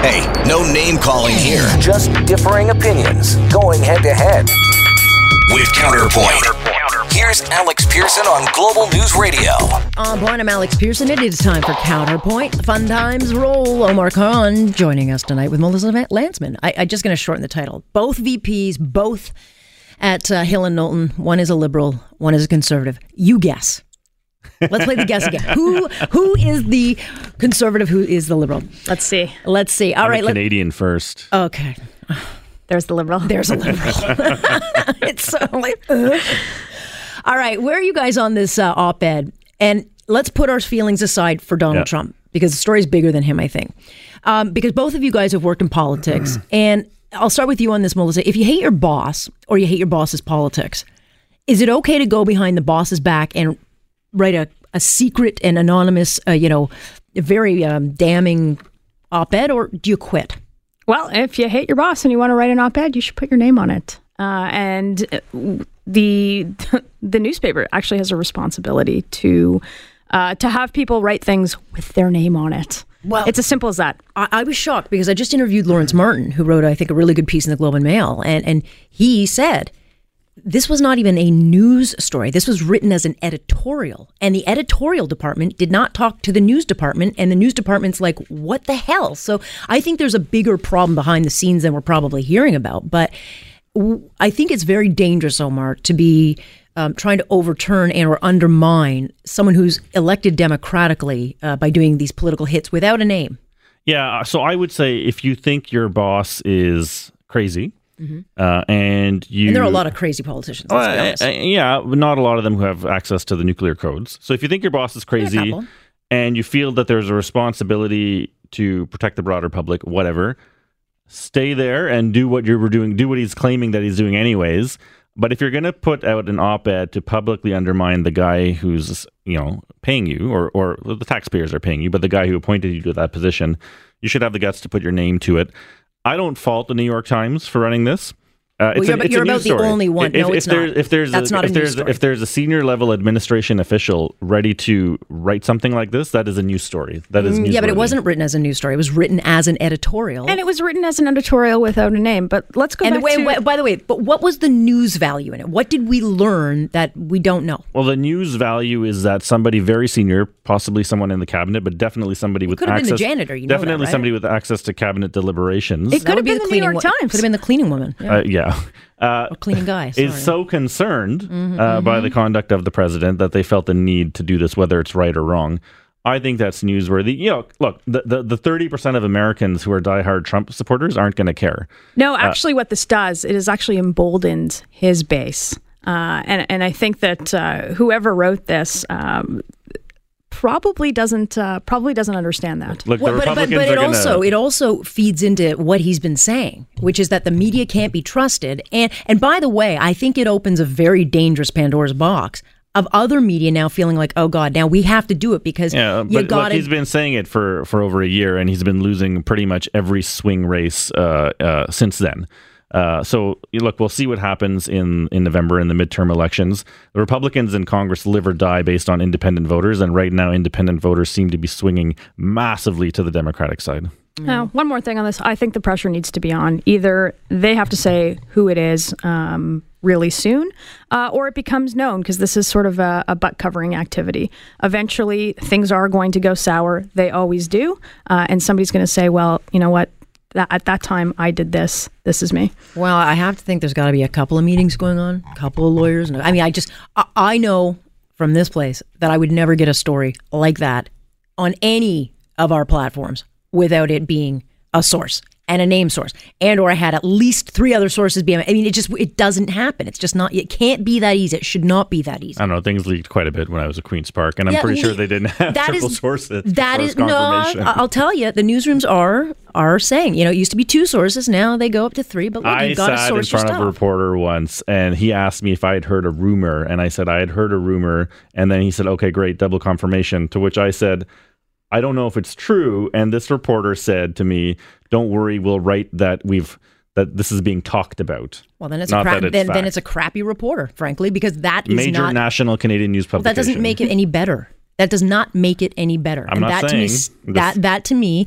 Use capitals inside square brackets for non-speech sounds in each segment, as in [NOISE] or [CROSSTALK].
Hey, no name calling here. Just differing opinions going head to head. With Counterpoint. Here's Alex Pearson on Global News Radio. On point, I'm Alex Pearson. It is time for Counterpoint. Fun times roll. Omar Khan joining us tonight with Melissa Lantsman. I, I'm just going to shorten the title. Both VPs, both at uh, Hill and Knowlton. One is a liberal, one is a conservative. You guess. Let's play the guess again. Who who is the conservative? Who is the liberal? Let's see. Let's see. All I'm right. a Canadian first. okay. There's the liberal. There's a liberal. [LAUGHS] it's so like. uh. All right. Where are you guys on this uh, op-ed? And let's put our feelings aside for Donald Yeah. Trump because the story is bigger than him. I think um, because both of you guys have worked in politics, and I'll start with you on this, Melissa. If you hate your boss or you hate your boss's politics, is it okay to go behind the boss's back and write a, a secret and anonymous, uh, you know, very um, damning op-ed, or do you quit? Well, if you hate your boss and you want to write an op-ed, you should put your name on it. Uh, and uh, the [LAUGHS] the newspaper actually has a responsibility to uh, to have people write things with their name on it. Well- it's as simple as that. I, I was shocked because I just interviewed Lawrence Martin, who wrote, I think, a really good piece in the Globe and Mail, and and he said this was not even a news story. This was written as an editorial, and the editorial department did not talk to the news department, and the news department's like, "What the hell?" So I think there's a bigger problem behind the scenes than we're probably hearing about, but. I think it's very dangerous, Omar, to be um, trying to overturn and or undermine someone who's elected democratically uh, by doing these political hits without a name. Yeah, so I would say if you think your boss is crazy, uh, and you Mm-hmm. And there are a lot of crazy politicians. Uh, uh, yeah, but not a lot of them who have access to the nuclear codes. So if you think your boss is crazy and you feel that there's a responsibility to protect the broader public, whatever, stay there and do what you were doing, do what he's claiming that he's doing anyways. But if you're going to put out an op-ed to publicly undermine the guy who's, you know, paying you or or the taxpayers are paying you, but the guy who appointed you to that position, you should have the guts to put your name to it. I don't fault the New York Times for running this. Uh, Well, you're a- about- it's a you're news about the only one. If, No, if it's there's, not. If there's That's a, not a if news there's story. if there's a senior level administration official ready to write something like this, that is a news story. That is Mm, yeah, but it wasn't written as a news story. It was written as an editorial. And it was written as an editorial without a name. But let's go And back wait, to wait, by the way, but what was the news value in it? What did we learn that we don't know? Well, the news value is that somebody very senior, possibly someone in the cabinet, but definitely somebody with could have been the access. janitor, you know that, definitely right? somebody with access to cabinet deliberations. It could have would be been the New cleaning York wo- Times. Could have been the cleaning woman. Yeah. uh, yeah. Uh, or cleaning guy. Sorry. is so concerned Mm-hmm, uh, by the conduct of the president that they felt the need to do this, whether it's right or wrong. I think that's newsworthy. You know, look, the the thirty percent of Americans who are diehard Trump supporters aren't going to care. No, actually, what this does, it has actually emboldened his base. Uh, and, and I think that uh, whoever wrote this um, probably doesn't uh, probably doesn't understand that. Look, Well, but, but, but are it going also it also feeds into what he's been saying, which is that the media can't be trusted. And and by the way, I think it opens a very dangerous Pandora's box of other media now feeling like, oh God, now we have to do it because Yeah, you got look, he's been saying it for, for over a year, and he's been losing pretty much every swing race uh, uh, since then. Uh, so look, we'll see what happens in, in November in the midterm elections. The Republicans in Congress live or die based on independent voters, and right now, independent voters seem to be swinging massively to the Democratic side. Now, one more thing on this. I think the pressure needs to be on. Either they have to say who it is um, really soon, uh, or it becomes known because this is sort of a, a butt covering activity. Eventually, things are going to go sour. They always do. Uh, and somebody's going to say, well, you know what? That, at that time, I did this. This is me. Well, I have to think there's got to be a couple of meetings going on, a couple of lawyers. I mean, I just I, I know from this place that I would never get a story like that on any of our platforms without it being a source and a name source, and or I had at least three other sources. Be I mean, it just it doesn't happen. It's just not. It can't be that easy. It should not be that easy. I don't know. Things leaked quite a bit when I was at Queens Park, and I'm Yeah, pretty sure they didn't have that triple is- sources. that is no. I'll tell you, the newsrooms are are saying. You know, it used to be two sources. Now they go up to three. But look, I sat in front of a reporter once, and he asked me if I had heard a rumor, and I said I had heard a rumor, and then he said, "Okay, great, double confirmation." To which I said, "I don't know if it's true." And this reporter said to me, "Don't worry, we'll write that we've that this is being talked about." Well, then it's Not a that it's then, then it's a crappy reporter, frankly, because that is Major not national Canadian news publication that doesn't make it any better. That does not make it any better. I'm and not that to me, saying that that to me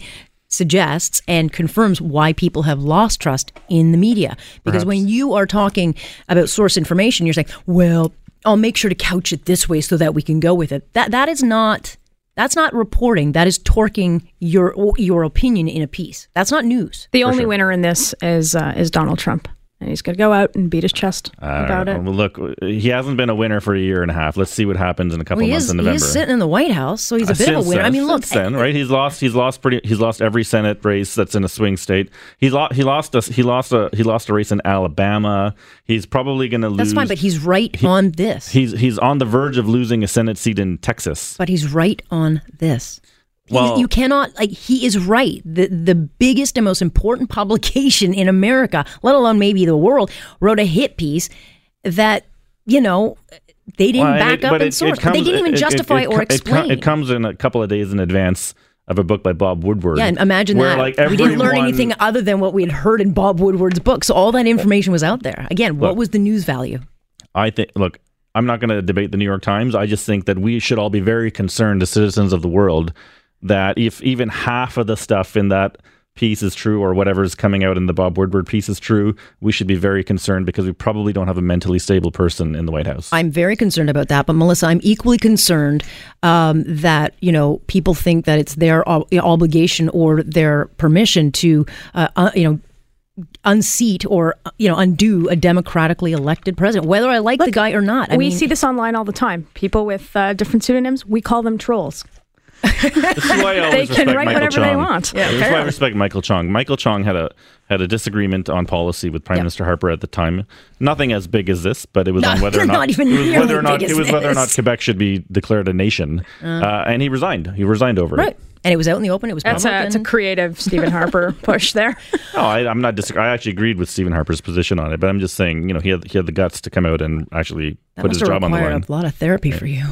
suggests and confirms why people have lost trust in the media. Because when you are talking about source information, you're saying, well, I'll make sure to couch it this way so that we can go with it. That that is not that's not reporting. That is torquing your your opinion in a piece. That's not news. The only winner in this is uh, is Donald Trump. And he's going to go out and beat his chest about it. well, look, he hasn't been a winner for a year and a half. Let's see what happens in a couple Well, months is, in November. He's sitting in the White House, so he's a Uh, bit of a since winner. I mean, look, since then, right? He's lost. He's lost pretty. He's lost every Senate race that's in a swing state. He's lost. He lost a. He lost a. He lost a race in Alabama. He's probably going to lose. that's fine, but he's right on this. he's he's on the verge of losing a Senate seat in Texas. but he's right on this. Well- you cannot like he is right. The the biggest and most important [LAUGHS] publication in America, let alone maybe the world, wrote a hit piece that you know they didn't Well, back it- up and it- it source. comes- they didn't even justify or explain. It comes in a couple of days in advance of a book by Bob Woodward. yeah, and imagine that. Like we didn't learn anything other than what we had heard in Bob Woodward's book. So all that information was out there. Again, what Look. was the news value? I think. Look, I'm not going to debate the New York Times. I just think that we should all be very concerned as citizens of the world that if even half of the stuff in that piece is true or whatever is coming out in the Bob Woodward piece is true, we should be very concerned because we probably don't have a mentally stable person in the White House. I'm very concerned about that, but Melissa, I'm equally concerned um, that you know people think that it's their ob- obligation or their permission to uh, uh, you know unseat or you know undo a democratically elected president, whether I like the guy or not. I we mean, see this online all the time. People with uh, different pseudonyms, we call them trolls. This is why I [LAUGHS] always They can write Michael whatever they want. Yeah, this is why I respect Michael Chong. Michael Chong had a had a disagreement on policy with Prime Minister Harper at the time. Nothing as big as this, but it was No, on whether or [LAUGHS] not, not even it was whether or not it was whether or not. Quebec should be declared a nation. Uh, and he resigned. He resigned over right, it. And it was out in the open. It was That's a, it's a creative Stephen Harper [LAUGHS] push there. [LAUGHS] No, I, I'm not. Dis- I actually agreed with Stephen Harper's position on it, but I'm just saying, you know, he had he had the guts to come out and actually That put his job on the line. a lot of therapy for you.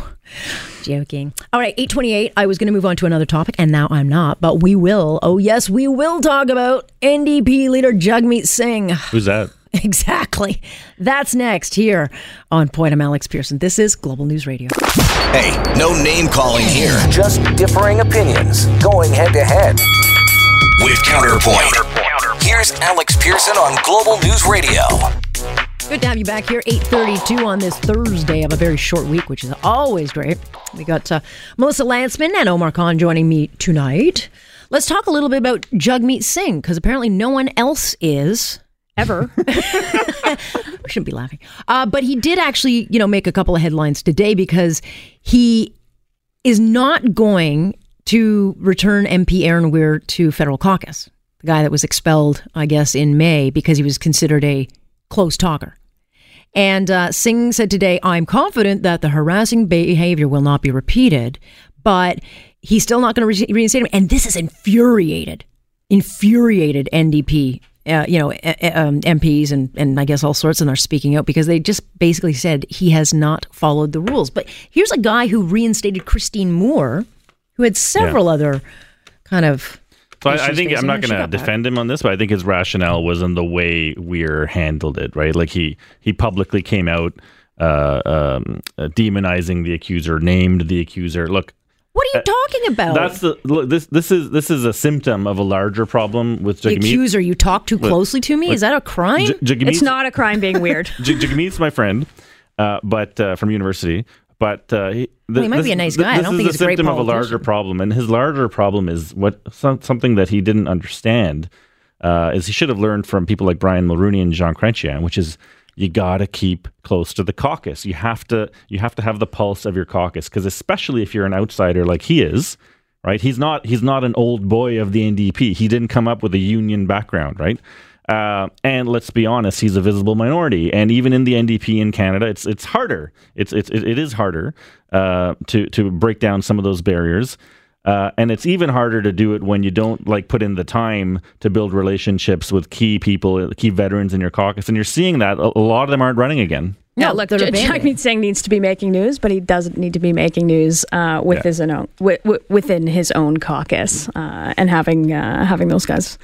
[LAUGHS] Joking. All right, 828. I was going to move on to another topic, and now I'm not, but we will. Oh, yes, we will talk about NDP leader Jagmeet Singh. Who's that? [LAUGHS] Exactly. That's next here on Point. I'm Alex Pearson. This is Global News Radio. Hey, no name calling here. Just differing opinions going head to head. With Counterpoint. Here's Alex Pearson on Global News Radio. Good to have you back here, 8.32 on this Thursday of a very short week, which is always great. We got uh, Melissa Lantsman and Omar Khan joining me tonight. Let's talk a little bit about Jagmeet Singh, because apparently no one else is. Ever. [LAUGHS] [LAUGHS] We shouldn't be laughing. Uh, but he did actually, you know, make a couple of headlines today because he is not going to return MP Erin Weir to federal caucus. The guy that was expelled, I guess, in May because he was considered a close talker. And uh, Singh said today, I'm confident that the harassing behavior will not be repeated, but he's still not going to re- reinstate him. And this has infuriated, infuriated NDP, uh, you know, uh, um, MPs and, and I guess all sorts, and they're speaking out because they just basically said he has not followed the rules. But here's a guy who reinstated Christine Moore, who had several other kind of. So I, I think I'm not going to defend him on this, but I think his rationale was in the way Weir handled it. Right, like he he publicly came out uh, um, uh, demonizing the accuser, named the accuser. Look, What are you talking about? that's the look. This this is this is a symptom of a larger problem with the accuser. You talk too closely to me. Is that a crime? J- Jagmeet's- it's not a crime being weird. [LAUGHS] J- Jagmeet's my friend, uh, but uh, from university. But uh, he, Well, he might be a nice guy. I This don't is think a he's a great symptom of a larger problem, and his larger problem is what some, something that he didn't understand uh, is he should have learned from people like Brian Mulroney and Jean Chrétien, which is you got to keep close to the caucus. You have to you have to have the pulse of your caucus because especially if you're an outsider like he is, right? He's not he's not an old boy of the NDP. He didn't come up with a union background, right? Uh, and let's be honest, he's a visible minority, and even in the NDP in Canada, it's it's harder. It's it's it, is harder uh, to to break down some of those barriers, uh, and it's even harder to do it when you don't like put in the time to build relationships with key people, key veterans in your caucus, and you're seeing that a, a lot of them aren't running again. No, No, look, J- abandoning. Jagmeet Singh needs to be making news, but he doesn't need to be making news uh, with Yeah. his own wi- wi- within his own caucus uh, and having uh, having those guys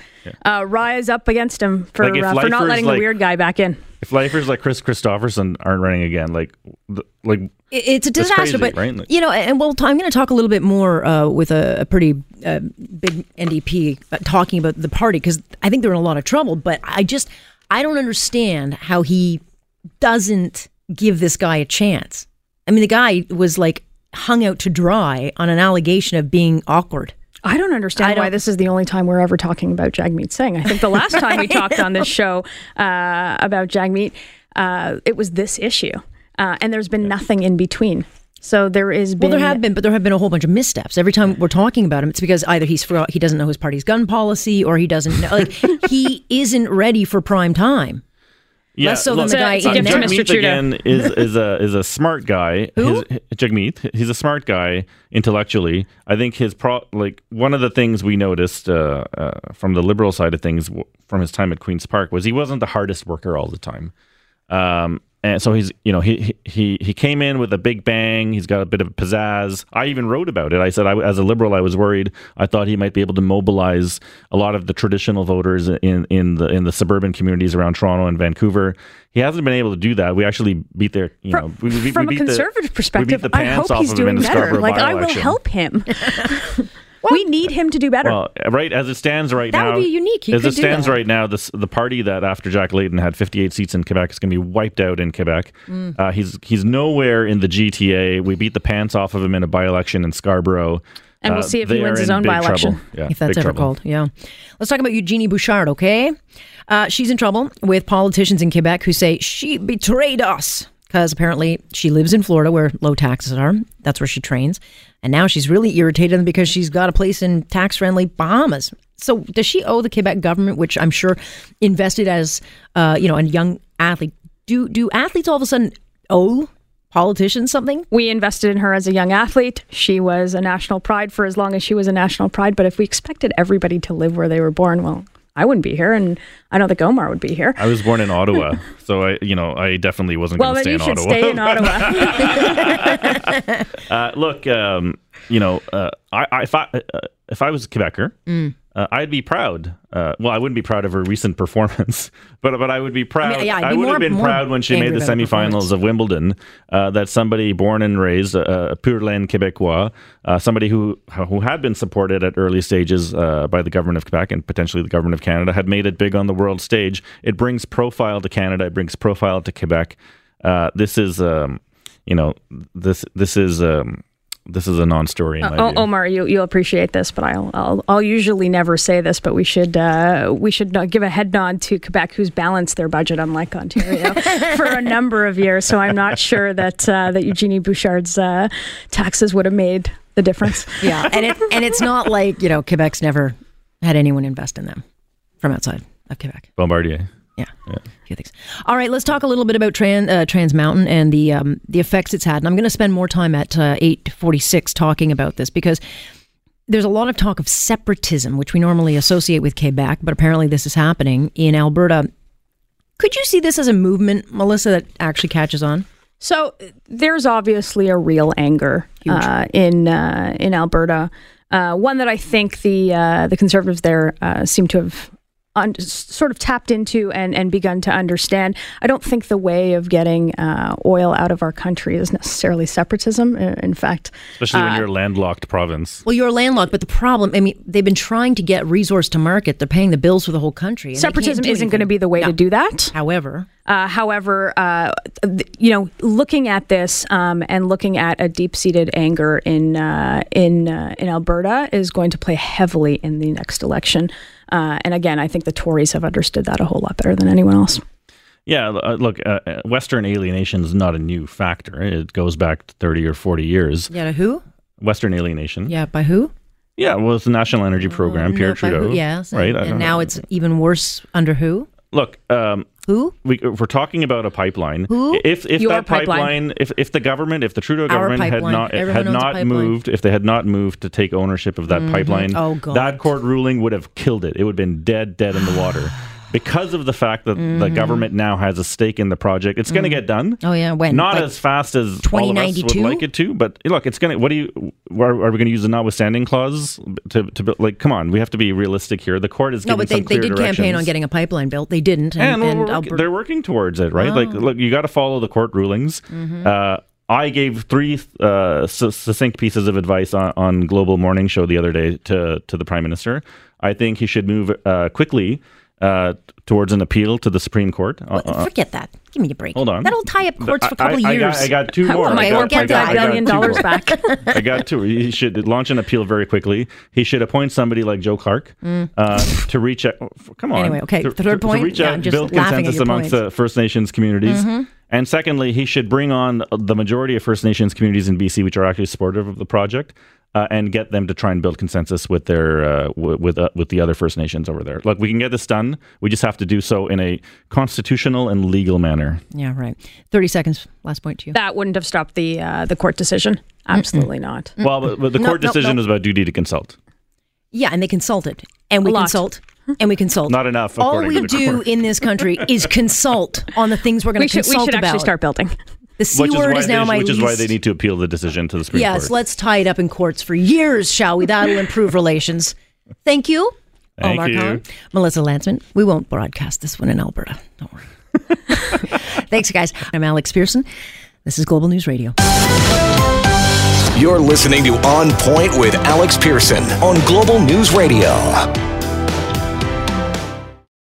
uh, rise up against him for Like, uh, for not letting like- the weird guy back in. If lifers like Chris Christopherson aren't running again, like, like it's a disaster. crazy, but right? Like- you know, and well, I'm going to talk a little bit more uh, with a, a pretty uh, big NDP uh, talking about the party because I think they're in a lot of trouble. But I just I don't understand how he doesn't give this guy a chance. I mean, the guy was like hung out to dry on an allegation of being awkward. I don't understand I why don't- this is the only time we're ever talking about Jagmeet Singh. I think the last [LAUGHS] time we talked on this show uh, about Jagmeet, uh, it was this issue, uh, and there's been nothing in between. So there is Well, there have been, but there have been a whole bunch of missteps. Every time we're talking about him, it's because either he's forgot, he doesn't know his party's gun policy, or he doesn't know, like [LAUGHS] he isn't ready for prime time. Yeah, Less so than the guy It's a in gift to. Mr. Jagmeet Trudeau. again is is a is a smart guy. Who? His, Jagmeet, he's a smart guy intellectually. I think his pro like one of the things we noticed uh, uh, from the liberal side of things w- from his time at Queens Park was he wasn't the hardest worker all the time. Um, and so he's, you know, he he he came in with a big bang. He's got a bit of pizzazz. I even wrote about it. I said, I, as a liberal, I was worried. I thought he might be able to mobilize a lot of the traditional voters in in the in the suburban communities around Toronto and Vancouver. He hasn't been able to do that. We actually beat their, you know, From, we, we, from we a the- conservative beat perspective, the I hope he's doing better. Like I will by-election. help him. [LAUGHS] [LAUGHS] we need him to do better. Well, right as it stands right That now, that would be unique. He as could it do stands that. right now, this the party that after Jack Layton had 58 seats in Quebec is going to be wiped out in Quebec. Mm. Uh, he's he's nowhere in the GTA. We beat the pants off of him in a by-election in Scarborough. And we'll Uh, see if he wins his own by-election. Yeah, if that's ever trouble. called. Yeah. Let's talk about Eugenie Bouchard, okay? Uh, she's in trouble with politicians in Quebec who say she betrayed us because apparently she lives in Florida where low taxes are. That's where she trains. And now she's really irritated because she's got a place in tax friendly Bahamas. So does she owe the Quebec government, which I'm sure invested as uh, you know, a young athlete? Do do athletes all of a sudden owe politicians something? we invested in her as a young athlete. She was a national pride for as long as she was a national pride. But if we expected everybody to live where they were born, well, I wouldn't be here, and I don't think Omar would be here. I was born in Ottawa, [LAUGHS] so I, you know, I definitely wasn't Well, going to stay you in should Ottawa. stay in [LAUGHS] Ottawa. Uh, look, um, you know, uh, I, I, if I uh, if I was a Quebecer, Mm. Uh, I'd be proud. Uh, well, I wouldn't be proud of her recent [LAUGHS] performance, but but I would be proud. I be would more- have been proud when she made the about her performance. semifinals of Wimbledon. Uh, that somebody born and raised, uh, a pure laine Québécois, uh, somebody who who had been supported at early stages uh, by the government of Quebec and potentially the government of Canada, had made it big on the world stage. It brings profile to Canada. It brings profile to Quebec. Uh, this is, um, you know, this this is. Um, this is a non-story. In my O- view. Omar, you you'll appreciate this, but I'll, I'll I'll usually never say this, but we should uh, we should give a head nod to Quebec, who's balanced their budget, unlike Ontario, [LAUGHS] for a number of years. So I'm not sure that uh, that Eugenie Bouchard's uh, taxes would have made the difference. [LAUGHS] Yeah, and it and it's not like you know Quebec's never had anyone invest in them from outside of Quebec. Bombardier. Yeah, a few things. All right, let's talk a little bit about Trans, uh, Trans Mountain and the um, the effects it's had. And I'm going to spend more time at uh, 8:46 talking about this because there's a lot of talk of separatism, which we normally associate with Quebec, but apparently this is happening in Alberta. Could you see this as a movement, Melissa, that actually catches on? So there's obviously a real anger uh, in uh, in Alberta. Uh, one that I think the uh, the conservatives there uh, seem to have un- sort of tapped into and, and begun to understand. I don't think the way of getting uh, oil out of our country is necessarily separatism. Uh, In fact, Especially when you're a landlocked province. Well, you're landlocked, but the problem, I mean, they've been trying to get resource to market. They're paying the bills for the whole country. and they can't separatism isn't going to be the way No. to do that. However, Uh, however, uh, th- you know, looking at this um, and looking at a deep-seated anger in uh, in uh, in Alberta is going to play heavily in the next election. Uh, and again, I think the Tories have understood that a whole lot better than anyone else. Yeah, uh, look, uh, uh, Western alienation is not a new factor. It goes back 30 or 40 years. yeah, to who? Western alienation. Yeah, by who? Yeah, well, it's the National Energy Program, No, Pierre by Trudeau. who? Yes, Right. And, and now know. it's even worse under who? Look, um, Who? we, if we're talking about a pipeline. Who? If if Your that pipeline, pipeline. if if the government, if the Trudeau government had not Everyone had not moved, if they had not moved to take ownership of that pipeline, Oh, God. that court ruling would have killed it. It would have been dead, dead in the water. [SIGHS] because of the fact that mm-hmm. the government now has a stake in the project, it's mm. going to get done. Oh yeah, when not like as fast as all of us would like it to, but look, it's going to. What do you? Are, are we going to use the notwithstanding clause to to like? Come on, we have to be realistic here. The court is giving us a further no, but they, they did campaign on getting a pipeline built. They didn't, and, and, and they're working towards it, right? Oh. Like, look, you got to follow the court rulings. Mm-hmm. Uh, I gave three uh, succinct pieces of advice on, on, Global Morning Show the other day to to the Prime Minister. I think he should move uh, quickly uh, towards an appeal to the Supreme Court. Uh, well, forget that. Give me a break. Hold on. That'll tie up courts for a couple I, years. I got, [LAUGHS] I got two more. I, got, get that billion dollars back. [LAUGHS] [LAUGHS] I got two. He should launch an appeal very quickly. He should appoint somebody like Joe Clark mm. uh, to reach out. Come on. Anyway, okay. To, third to, point. To reach yeah, out, build consensus amongst the First Nations communities. Mm-hmm. And secondly, he should bring on the majority of First Nations communities in BC, which are actually supportive of the project, uh, and get them to try and build consensus with their uh, w- with uh, with the other First Nations over there. Look, we can get this done. We just have to do so in a constitutional and legal manner. Yeah, right. Thirty seconds. Last point to you. That wouldn't have stopped the uh, the court decision. Absolutely mm not. Well, but, but the court no, decision no, no. was about duty to consult. Yeah, and they consulted, and we consult and we consult. Not enough. All we do in this country is consult on the things we're going to consult about. We should about. actually start building. The C which word is, is now they, my Which least. is why they need to appeal the decision to the Supreme yes, Court. Yes, let's tie it up in courts for years, shall we? That'll improve relations. Thank you. Thank Omar you. Khan, Melissa Lantsman. We won't broadcast this one in Alberta. Don't worry. [LAUGHS] Thanks, guys. I'm Alex Pearson. This is Global News Radio. You're listening to On Point with Alex Pearson on Global News Radio.